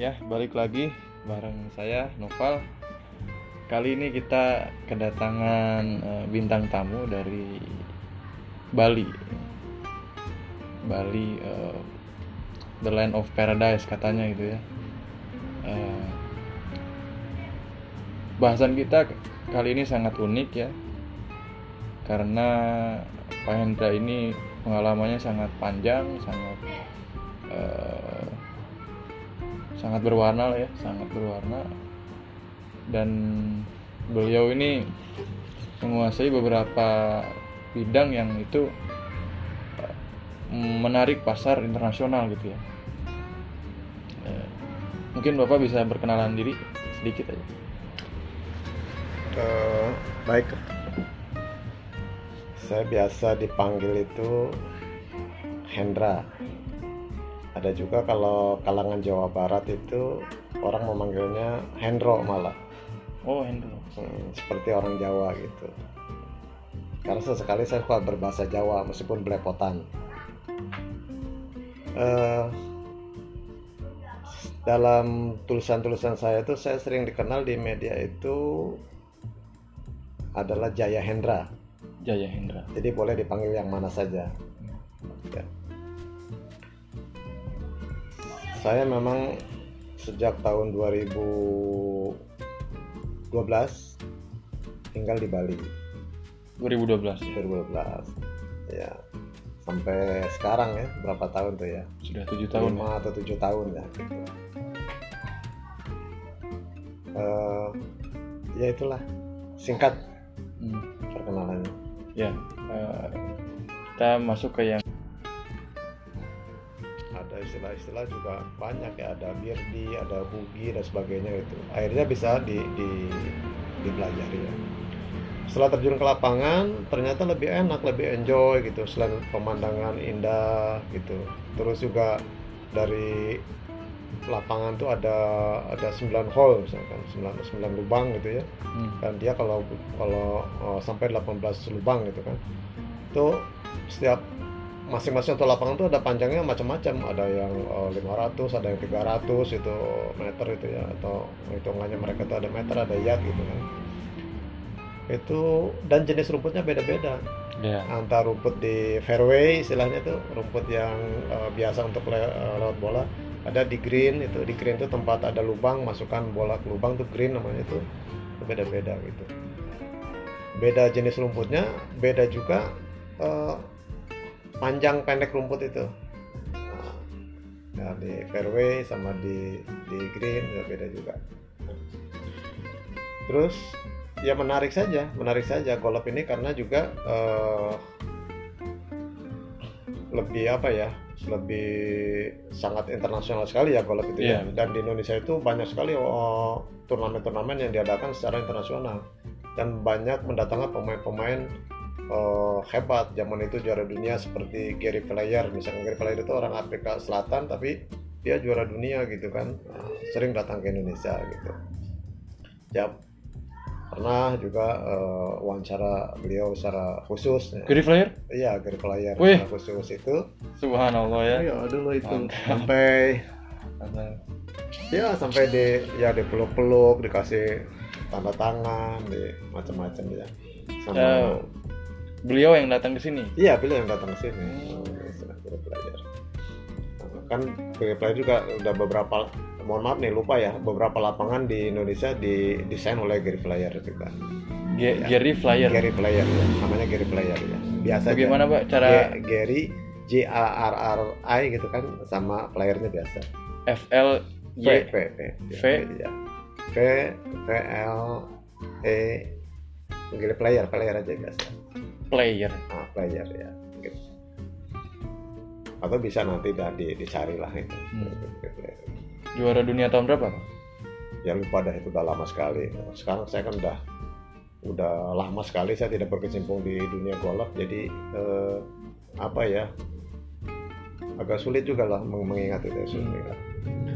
Ya, balik lagi bareng saya Noval. Kali ini kita kedatangan eh, bintang tamu dari Bali. Bali eh, The Land of Paradise katanya gitu ya. Eh, bahasan kita kali ini sangat unik ya. Karena Pak Hendra ini pengalamannya sangat panjang, sangat sangat berwarna lah ya, sangat berwarna. Dan beliau ini menguasai beberapa bidang yang itu eh, menarik pasar internasional gitu ya. Eh, mungkin Bapak bisa berkenalan diri sedikit aja. Eh, baik saya biasa dipanggil itu Hendra ada juga kalau kalangan Jawa Barat itu orang memanggilnya Hendro malah Oh, Hendro. Hmm, seperti orang Jawa gitu karena sesekali saya suka berbahasa Jawa meskipun belepotan Eh, dalam tulisan-tulisan saya itu saya sering dikenal di media itu adalah Jaya Hendra Jaya Hendra. jadi boleh dipanggil yang mana saja Ya. Saya memang sejak tahun 2012 tinggal di Bali 2012 ya. 2012 ya sampai sekarang ya berapa tahun tuh ya Sudah tujuh tahun. ya. lima atau tujuh tahun ya gitu. Eh, ya itulah singkat Hmm. perkenalannya Ya, eh, kita masuk ke yang istilah-istilah juga banyak ya. Ada birdi ada bugi dan sebagainya itu. Akhirnya bisa di, di dipelajari ya. Setelah terjun ke lapangan ternyata lebih enak lebih enjoy gitu. Selain pemandangan indah gitu. Terus juga dari lapangan tuh ada ada 9 hole misalkan. 9, 9 lubang gitu ya. Hmm, dan dia kalau kalau uh, sampai 18 lubang gitu kan. Itu setiap masing-masing satu lapangan tuh ada panjangnya macam-macam. Ada yang uh, 500 ada yang 300 itu meter itu ya. Atau hitungannya mereka tuh ada meter ada yard gitu kan. Itu dan jenis rumputnya beda-beda. Ya. antara rumput di fairway istilahnya tuh rumput yang uh, biasa untuk le- uh, lewat bola. Ada di green itu di green itu tempat ada lubang masukkan bola ke lubang tuh green namanya itu Itu beda-beda gitu. Beda jenis rumputnya beda juga uh, panjang pendek rumput itu. Nah, nah, di fairway sama di di green itu beda juga. Terus ya menarik saja menarik saja golf ini karena juga eh, lebih apa ya lebih sangat internasional sekali ya golf itu Iya, ya. Betul. dan di Indonesia itu banyak sekali oh, turnamen-turnamen yang diadakan secara internasional. Dan banyak mendatangkan pemain-pemain eh, hebat zaman itu juara dunia seperti Gary Player misalnya Gary Player itu orang Afrika Selatan tapi dia juara dunia gitu kan Nah, sering datang ke Indonesia gitu ya pernah juga eh, wawancara beliau secara khusus Gary Flyer? iya Gary Player Wih. secara khusus itu Subhanallah ya. iya dulu itu Mantap. sampai Mantap. ya sampai di ya dipeluk-peluk dikasih tanda tangan di macam-macam ya sama Eh, Beliau yang datang ke sini. iya beliau yang datang ke sini Hmm. Player kan Player juga udah beberapa mohon maaf nih lupa ya beberapa lapangan di Indonesia didesain oleh Gary Player juga Ge- Ya. Gary Flyer. Gary Player ya namanya Gary Player ya biasa. Bagaimana Pak cara Ge- Gary J A R R I gitu kan sama playernya biasa F L V Y V V V? ya V V L E Gary Player player aja biasa player? ah player ya gitu. atau bisa nanti dah di, dicari lah itu Hmm. Juara dunia tahun berapa Pak? ya lupa dah itu udah lama sekali sekarang saya kan udah udah lama sekali saya tidak berkecimpung di dunia golf jadi eh, apa ya agak sulit juga lah meng- mengingat itu sulit Hmm.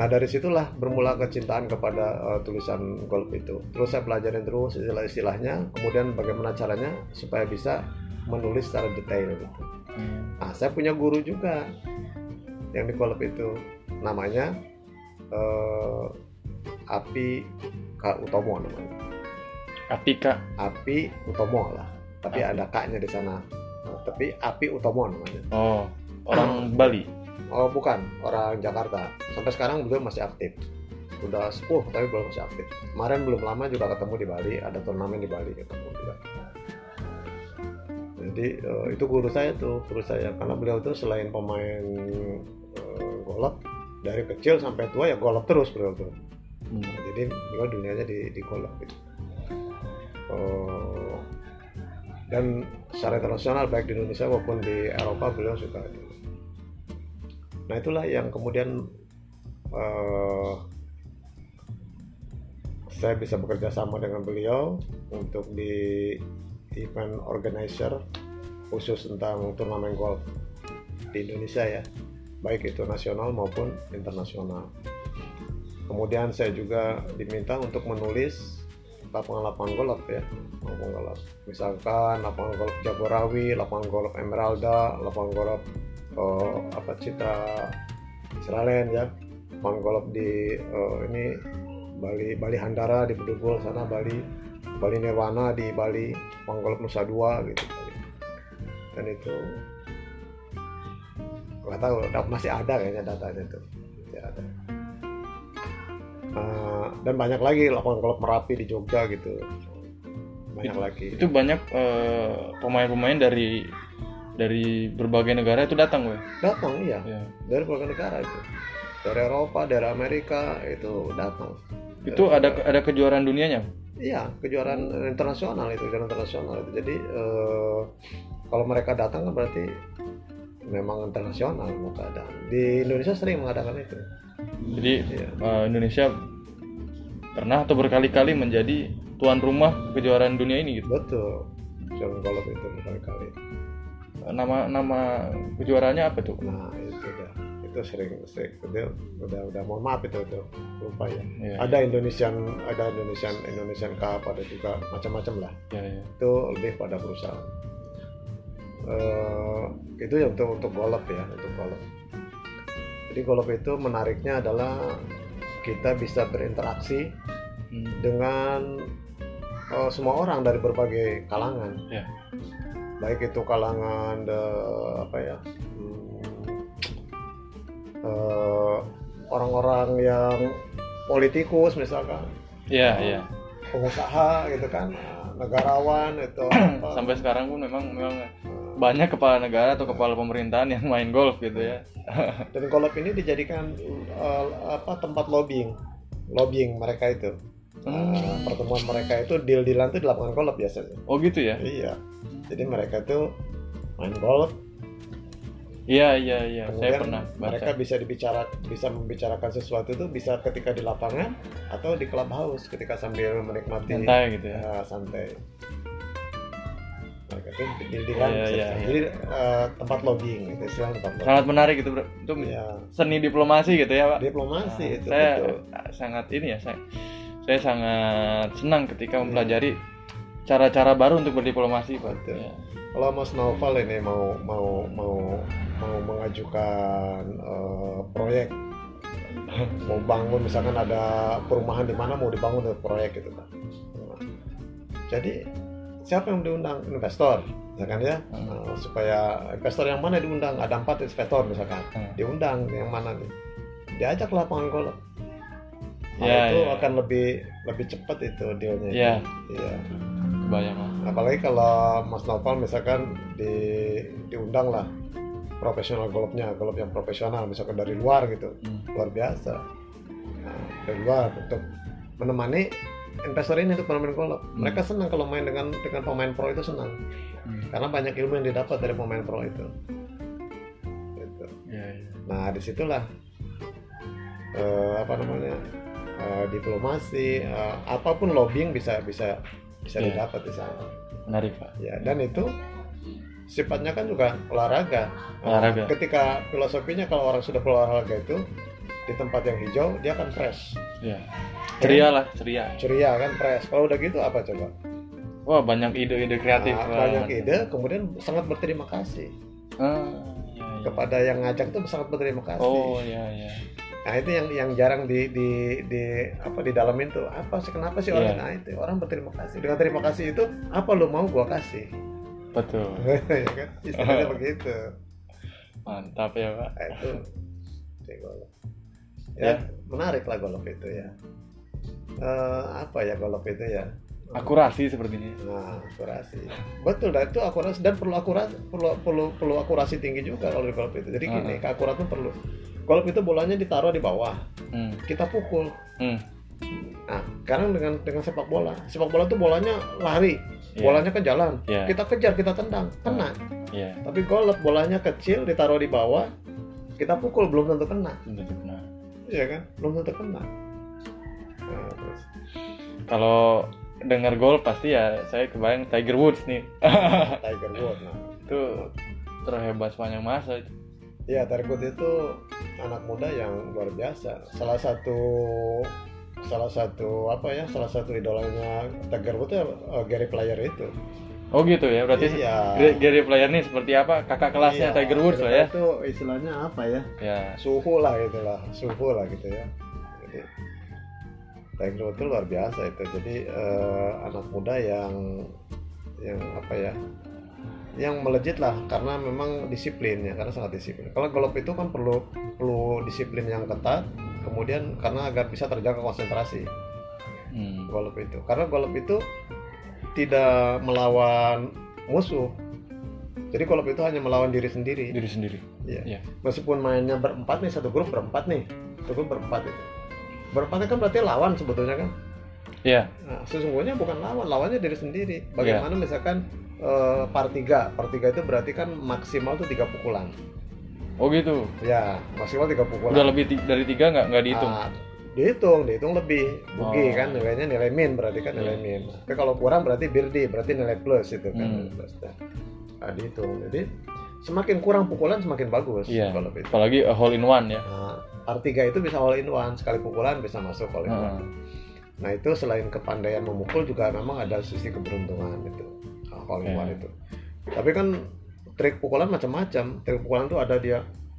Nah dari situlah bermula kecintaan kepada eh, tulisan golf itu. Terus saya pelajarin terus istilah-istilahnya, kemudian bagaimana caranya supaya bisa menulis secara detail gitu. Hmm. Nah saya punya guru juga yang di golf itu, namanya eh, Api K Utomo namanya. Atika. Api Utomo lah. Tapi Api. ada K-nya di sana. Nah, tapi Api Utomo namanya. Oh, orang Bali. Oh bukan, orang Jakarta. Sampai sekarang beliau masih aktif. Udah sepuh tapi belum masih aktif. Kemarin belum lama juga ketemu di Bali, ada turnamen di Bali ketemu juga. Jadi eh, itu guru saya tuh, guru saya karena beliau tuh selain pemain eh, golf dari kecil sampai tua ya golf terus beliau tuh. Hmm. Jadi beliau dunianya di di golf gitu. Eh, dan secara internasional baik di Indonesia maupun di Eropa beliau suka Nah itulah yang kemudian eh, saya bisa bekerja sama dengan beliau untuk di event organizer khusus tentang turnamen golf di Indonesia ya, baik itu nasional maupun internasional. Kemudian saya juga diminta untuk menulis lapangan-lapangan golf ya, lapangan golf. Misalkan lapangan golf Jagorawi, lapangan golf Emeralda, lapangan golf eh, apa Citra Israelen ya. Golf di eh, ini Bali Bali Handara di Bedugul sana Bali Bali Nirwana di Bali golf Nusa Dua gitu. Dan itu nggak tahu masih ada kayaknya datanya itu masih ada. Eh, dan banyak lagi lapangan golf Merapi di Jogja gitu. Banyak lagi. Itu banyak eh, pemain-pemain dari dari berbagai negara itu datang, gue. datang iya. Ya. dari berbagai negara itu. Dari Eropa dari Amerika itu datang. Itu ada ada kejuaraan dunianya. iya kejuaraan internasional itu kejuaraan internasional itu. Jadi eh, kalau mereka datang kan berarti memang internasional mau keadaan di Indonesia sering mengadakan itu. Jadi iya. eh, Indonesia pernah atau berkali-kali menjadi tuan rumah kejuaraan dunia ini gitu. betul. Jalan golf itu berkali-kali Nama nama kejuaraannya apa tuh? nah itu udah itu sering sering. Itu udah udah mohon maaf itu tuh lupa ya. Ya, ada Indonesian ada Indonesian Indonesian Cup ada juga macam-macam lah. Ya, ya. itu lebih pada perusahaan. Eh, itu ya untuk untuk golf ya untuk golf. Jadi golf itu menariknya adalah kita bisa berinteraksi Hmm. dengan eh, semua orang dari berbagai kalangan. Ya. Baik itu kalangan de- apa ya hmm, eh, orang-orang yang politikus misalkan Iya, iya. pengusaha gitu kan negarawan itu apa, Sampai sekarang pun memang memang banyak kepala negara atau kepala pemerintahan yang main golf gitu ya. dan golf ini dijadikan eh, apa tempat lobbying lobbying mereka itu Hmm. Eh, pertemuan mereka itu deal dealan itu di lapangan golf biasanya Oh gitu ya? iya jadi mereka itu main golf Iya iya iya. Saya pernah mereka baca. bisa dibicara bisa membicarakan sesuatu itu bisa ketika di lapangan atau di clubhouse ketika sambil menikmati Santai gitu ya. ya, santai mereka itu deal dealan Iya, iya, iya. jadi eh, tempat lobbying itu istilahnya tempat lobbying Sangat menarik gitu bro. Itu ya seni diplomasi gitu ya pak. diplomasi Nah, itu saya betul. sangat ini ya saya saya sangat senang ketika mempelajari cara-cara baru untuk berdiplomasi pak. Betul. Ya. Kalau Mas Naufal ini mau mau mau mau mengajukan eh, proyek mau bangun misalkan ada perumahan di mana mau dibangun ada proyek gitu kan. Nah, Jadi siapa yang diundang investor misalkan ya Hmm. Eh, supaya investor yang mana diundang ada empat investor misalkan Hmm. diundang yang mana nih diajak lapangan golf Nah, Ya, itu ya. akan lebih lebih cepat itu dealnya Ya. Iya. Kebayang lah. apalagi kalau Mas Noval misalkan di diundang lah profesional golfnya golf yang profesional misalkan dari luar gitu Hmm. luar biasa nah, dari luar untuk menemani investor ini untuk bermain golf mereka senang kalau main dengan dengan pemain pro itu senang Hmm. karena banyak ilmu yang didapat dari pemain pro itu Gitu. Ya, ya. nah di situlah eh, apa namanya eh, diplomasi eh, apa pun lobbying bisa bisa bisa Iya. didapat di sana Menarik pak. ya dan itu sifatnya kan juga olahraga Nah, Olahraga. ketika filosofinya kalau orang sudah berolahraga itu di tempat yang hijau dia akan fresh Ya. Ceria lah ceria. ceria kan fresh kalau udah gitu apa coba Wah banyak ide-ide kreatif. Nah, Pak. banyak ide kemudian sangat berterima kasih Ah, iya, iya. kepada yang ngajak tuh sangat berterima kasih Oh iya iya. Nah itu yang yang jarang di di di apa di dalamin tuh apa sih kenapa sih orang? Iya. nah itu orang berterima kasih. Dengan terima kasih itu apa lo mau gua kasih? Betul. Ya kan? Istilahnya begitu. Mantap ya pak. Nah, itu. Golf Ya. ya. menarik lah golf itu ya. Eh, apa ya golf itu ya? Akurasi sepertinya. Nah akurasi. Betul dan itu akurasi dan perlu akurasi perlu perlu perlu akurasi tinggi juga kalau di golf itu. Jadi gini Ah. keakuratan perlu golf itu bolanya ditaruh di bawah hmm. kita pukul Hmm. Nah, sekarang dengan dengan sepak bola, sepak bola tuh bolanya lari, Iya. bolanya ke jalan, Iya. kita kejar, kita tendang, kena. Iya. Tapi golf bolanya kecil, ditaruh di bawah, kita pukul belum tentu kena, iya kan? Belum tentu kena. Nah, terus, kalau dengar gol pasti ya saya kebayang Tiger Woods nih Tiger Woods, nah, itu terhebat sepanjang masa itu iya Tiger Woods itu anak muda yang luar biasa. Salah satu salah satu apa ya salah satu idolanya Tiger Woods ya eh, Gary Player itu. Oh gitu ya? Berarti Iya. Gary- Player nih seperti apa? Kakak kelasnya Iya, Tiger Woods lah ya? Itu istilahnya apa ya? Ya. Suhu lah itulah suhu lah gitu ya. Jadi Tiger Woods itu luar biasa itu. Jadi eh, anak muda yang yang apa ya yang melejit lah karena memang disiplin ya karena sangat disiplin kalau golf itu kan perlu perlu disiplin yang ketat kemudian karena agar bisa terjaga konsentrasi hmm. golf itu karena golf itu tidak melawan musuh jadi golf itu hanya melawan diri sendiri diri sendiri Iya. Iya. Meskipun mainnya berempat nih, satu grup berempat nih. Satu grup berempat itu. Berempatnya kan berarti lawan sebetulnya kan. Ya Nah, sesungguhnya bukan lawan, lawannya diri sendiri. Bagaimana misalkan eh, par tiga, par tiga itu berarti kan maksimal tuh tiga pukulan. oh gitu Ya, maksimal tiga pukulan. udah lebih dari tiga nggak nggak dihitung Ah, dihitung, dihitung lebih. Bugi Oh. kan nilainya nilai min berarti kan nilai Iya. min. Tapi kalau kurang berarti birdie, berarti nilai plus itu kan. Hmm. plus. Nah, dihitung. Jadi semakin kurang pukulan semakin bagus iya kalau itu. apalagi a hole in one ya Nah, R3 itu bisa all in one, sekali pukulan bisa masuk all in one. Heeh. Nah, itu selain kepandaian memukul juga memang ada sisi keberuntungan itu. All in one itu. Tapi kan trik pukulan macam-macam. Trik pukulan itu ada dia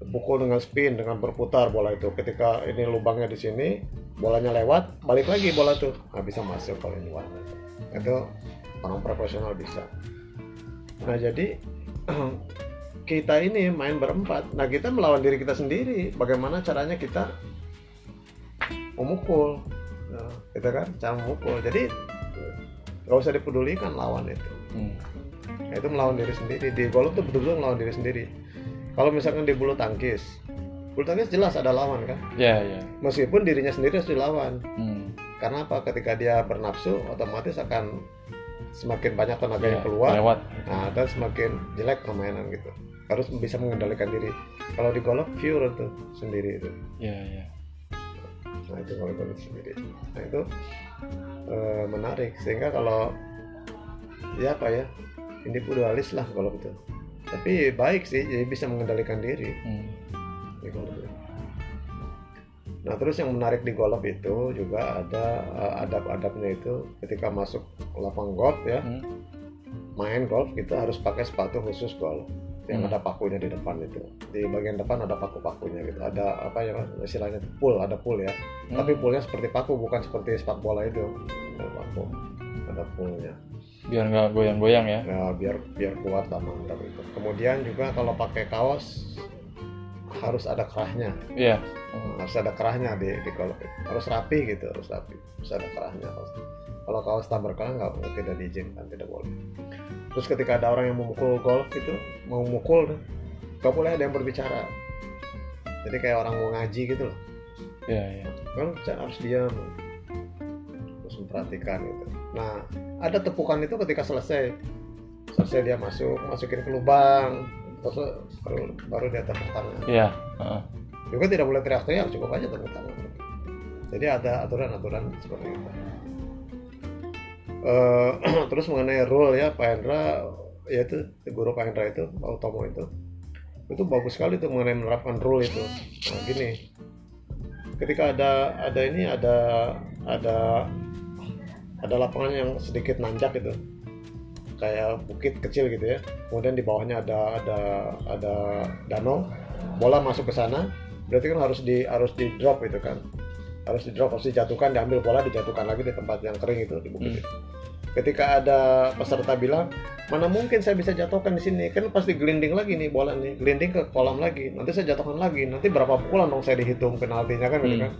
pukul dengan spin, dengan berputar bola itu. Ketika ini lubangnya di sini, bolanya lewat, balik lagi bola tuh. Nah, bisa masuk all in one. Itu orang profesional bisa. Nah, jadi kita ini main berempat. Nah, kita melawan diri kita sendiri. Bagaimana caranya kita memukul? Nah, kita kan cara memukul. Jadi nggak usah dipedulikan lawan itu. Hmm. Nah, itu melawan diri sendiri. Di golf tuh betul-betul melawan diri sendiri. Kalau misalkan di bulu tangkis, bulu tangkis jelas ada lawan kan. ya ya Meskipun dirinya sendiri harus dilawan. Hmm. Karena apa? Ketika dia bernafsu, otomatis akan semakin banyak tenaga yang Ya, keluar. lewat Nah, dan semakin jelek permainan gitu. Harus bisa mengendalikan diri. Kalau di golf pure tuh sendiri itu. ya ya Nah, itu kalau sendiri. Nah, itu eh, menarik sehingga kalau ya apa ya? individualis lah golf itu. Tapi baik sih, jadi bisa mengendalikan diri Hmm. di golf itu. Nah, terus yang menarik di golf itu juga ada eh, adab-adabnya itu ketika masuk lapang golf ya, Hmm. main golf kita harus pakai sepatu khusus golf yang Hmm. ada pakunya di depan itu. Di bagian depan ada paku-pakunya gitu. Ada apa ya istilahnya pool ada pool ya. Hmm. tapi poolnya seperti paku bukan seperti sepak bola itu. Ada paku. Ada poolnya. Biar nggak goyang-goyang ya. Ya biar biar kuat dan mantap itu. Kemudian juga kalau pakai kaos harus ada kerahnya. Iya. Harus ada kerahnya di di itu. harus rapi gitu harus rapi. Harus ada kerahnya kalau kaos tanpa kerah nggak tidak diizinkan tidak boleh terus ketika ada orang yang memukul golf itu mau mukul nggak boleh ada yang berbicara. Jadi kayak orang mau ngaji gitu loh. Iya iya. Kan harus diam. Terus memperhatikan gitu. Nah ada tepukan itu ketika selesai. Selesai dia masuk masukin ke lubang terus baru baru dia tepuk tangan. Iya Heeh. juga tidak boleh teriak-teriak cukup aja tepuk tangan. Jadi ada aturan-aturan seperti itu Eh, terus mengenai rule ya Pak Hendra ya itu guru Pak Hendra itu Pak Utomo itu. Itu bagus sekali tuh mengenai menerapkan rule itu. Nah gini. Ketika ada ada ini ada ada ada lapangan yang sedikit nanjak gitu. Kayak bukit kecil gitu ya. Kemudian di bawahnya ada ada ada danau. Bola masuk ke sana. Berarti kan harus di harus di drop itu kan. Harus di drop harus dijatuhkan diambil bola dijatuhkan lagi di tempat yang kering itu di bukit Hmm. itu. Ketika ada peserta bilang mana mungkin saya bisa jatuhkan di sini? Kan pasti gelinding lagi nih bola nih gelinding ke kolam lagi. Nanti saya jatuhkan lagi. Nanti berapa pukulan dong saya dihitung penaltinya kan gitu Hmm. kan?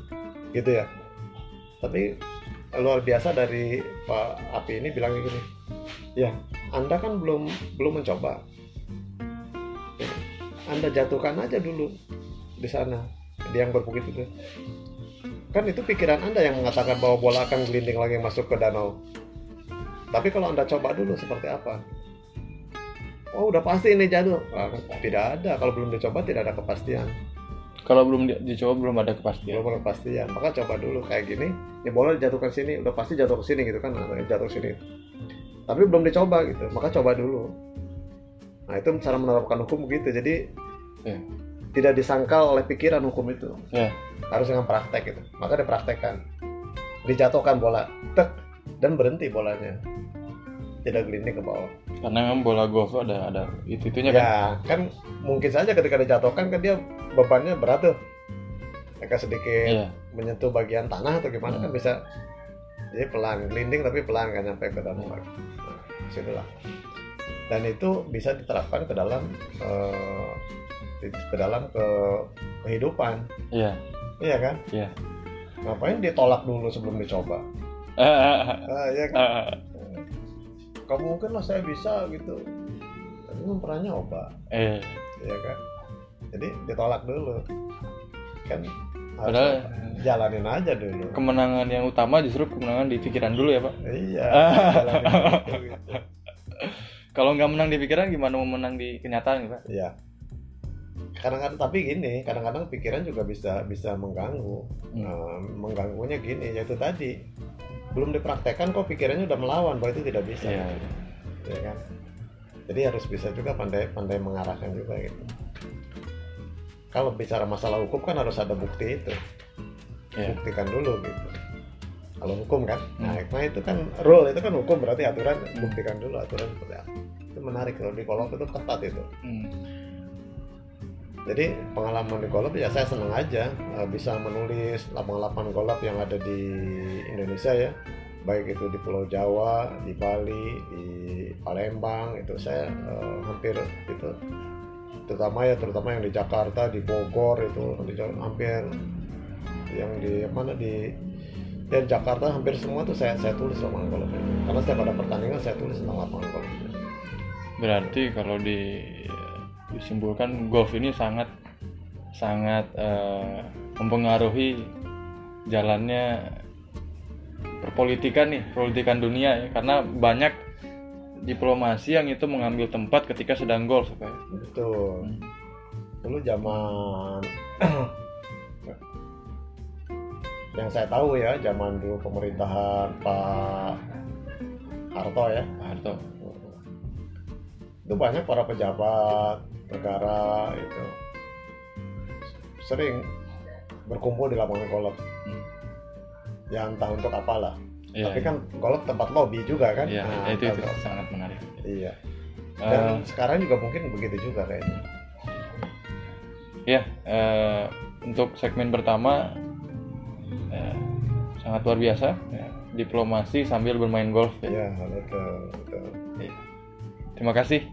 Gitu ya. Tapi luar biasa dari Pak Api ini bilang gini ya Anda kan belum belum mencoba. Ya, Anda jatuhkan aja dulu di sana di yang berbukit itu. Kan itu pikiran Anda yang mengatakan bahwa bola akan gelinding lagi masuk ke danau tapi kalau Anda coba dulu seperti apa? Oh udah pasti ini jatuh Ah, tidak ada. Kalau belum dicoba tidak ada kepastian. Kalau belum di- dicoba belum ada kepastian. belum ada kepastian. Maka coba dulu kayak gini. Ya bola dijatuhkan sini. Udah pasti jatuh ke sini gitu kan? Nah, jatuh ke sini. Tapi belum dicoba gitu. Maka coba dulu. Nah itu cara menerapkan hukum begitu. Jadi Ya. tidak disangkal oleh pikiran hukum itu. Ya. harus dengan praktek gitu. Maka dipraktekkan. Dijatuhkan bola. Tek dan berhenti bolanya tidak gelinding ke bawah Karena memang bola golf tuh ada ada itu itunya kan. ya kan mungkin saja ketika dijatuhkan kan dia bebannya berat tuh agak sedikit Iya. menyentuh bagian tanah atau gimana kan Hmm. bisa jadi pelan gelinding tapi pelan kan nyampe ke dalam lagi nah, situlah dan itu bisa diterapkan ke dalam di- ke dalam ke kehidupan Iya. iya kan Iya. ngapain ditolak dulu sebelum dicoba Ah, iya kan ah, kamu mungkin lah saya bisa gitu tapi belum pernah nyoba Eh, iya kan jadi ditolak dulu kan padahal jalanin aja dulu kemenangan yang utama justru kemenangan di pikiran dulu ya, Pak. iya Ah. gitu. Kalau nggak menang di pikiran gimana mau menang di kenyataan, Pak? Iya. Kadang-kadang tapi gini, kadang-kadang pikiran juga bisa bisa mengganggu. Hmm. Eh, mengganggunya gini, yaitu tadi belum dipraktekkan kok pikirannya udah melawan bahwa itu tidak bisa, Iya. ya kan? Jadi harus bisa juga pandai-pandai mengarahkan juga gitu. Kalau bicara masalah hukum kan harus ada bukti itu, Iya. buktikan dulu gitu. Kalau hukum kan, nah, Hmm. nah itu kan rule itu kan hukum berarti aturan, buktikan dulu aturan seperti apa. Itu menarik kalau di kolom itu ketat itu. Hmm. Jadi pengalaman di golf ya saya senang aja eh, bisa menulis lapangan-lapangan golf yang ada di Indonesia ya, baik itu di Pulau Jawa, di Bali, di Palembang itu saya eh, hampir itu terutama ya terutama yang di Jakarta, di Bogor itu di hampir yang di mana di ya di Jakarta hampir semua tuh saya saya tulis lapangan golf. Karena setiap ada pertandingan saya tulis tentang lapangan golf. Berarti kalau di disimpulkan golf ini sangat sangat eh, mempengaruhi jalannya perpolitikan nih, politikan dunia ya. Karena banyak diplomasi yang itu mengambil tempat ketika sedang golf Pak. Betul. Hmm. dulu zaman yang saya tahu ya zaman dulu pemerintahan Pak Harto ya Pak Harto. itu banyak para pejabat negara itu. Sering berkumpul di lapangan golf. Hmm. ya entah untuk apalah. Iya, tapi kan golf tempat lobby juga kan? Iya, Nah, itu, itu kalau- sangat menarik. iya. Dan sekarang juga mungkin begitu juga kayaknya. Ya eh, untuk segmen pertama eh, sangat luar biasa ya. diplomasi sambil bermain golf ya. iya betul betul. Terima kasih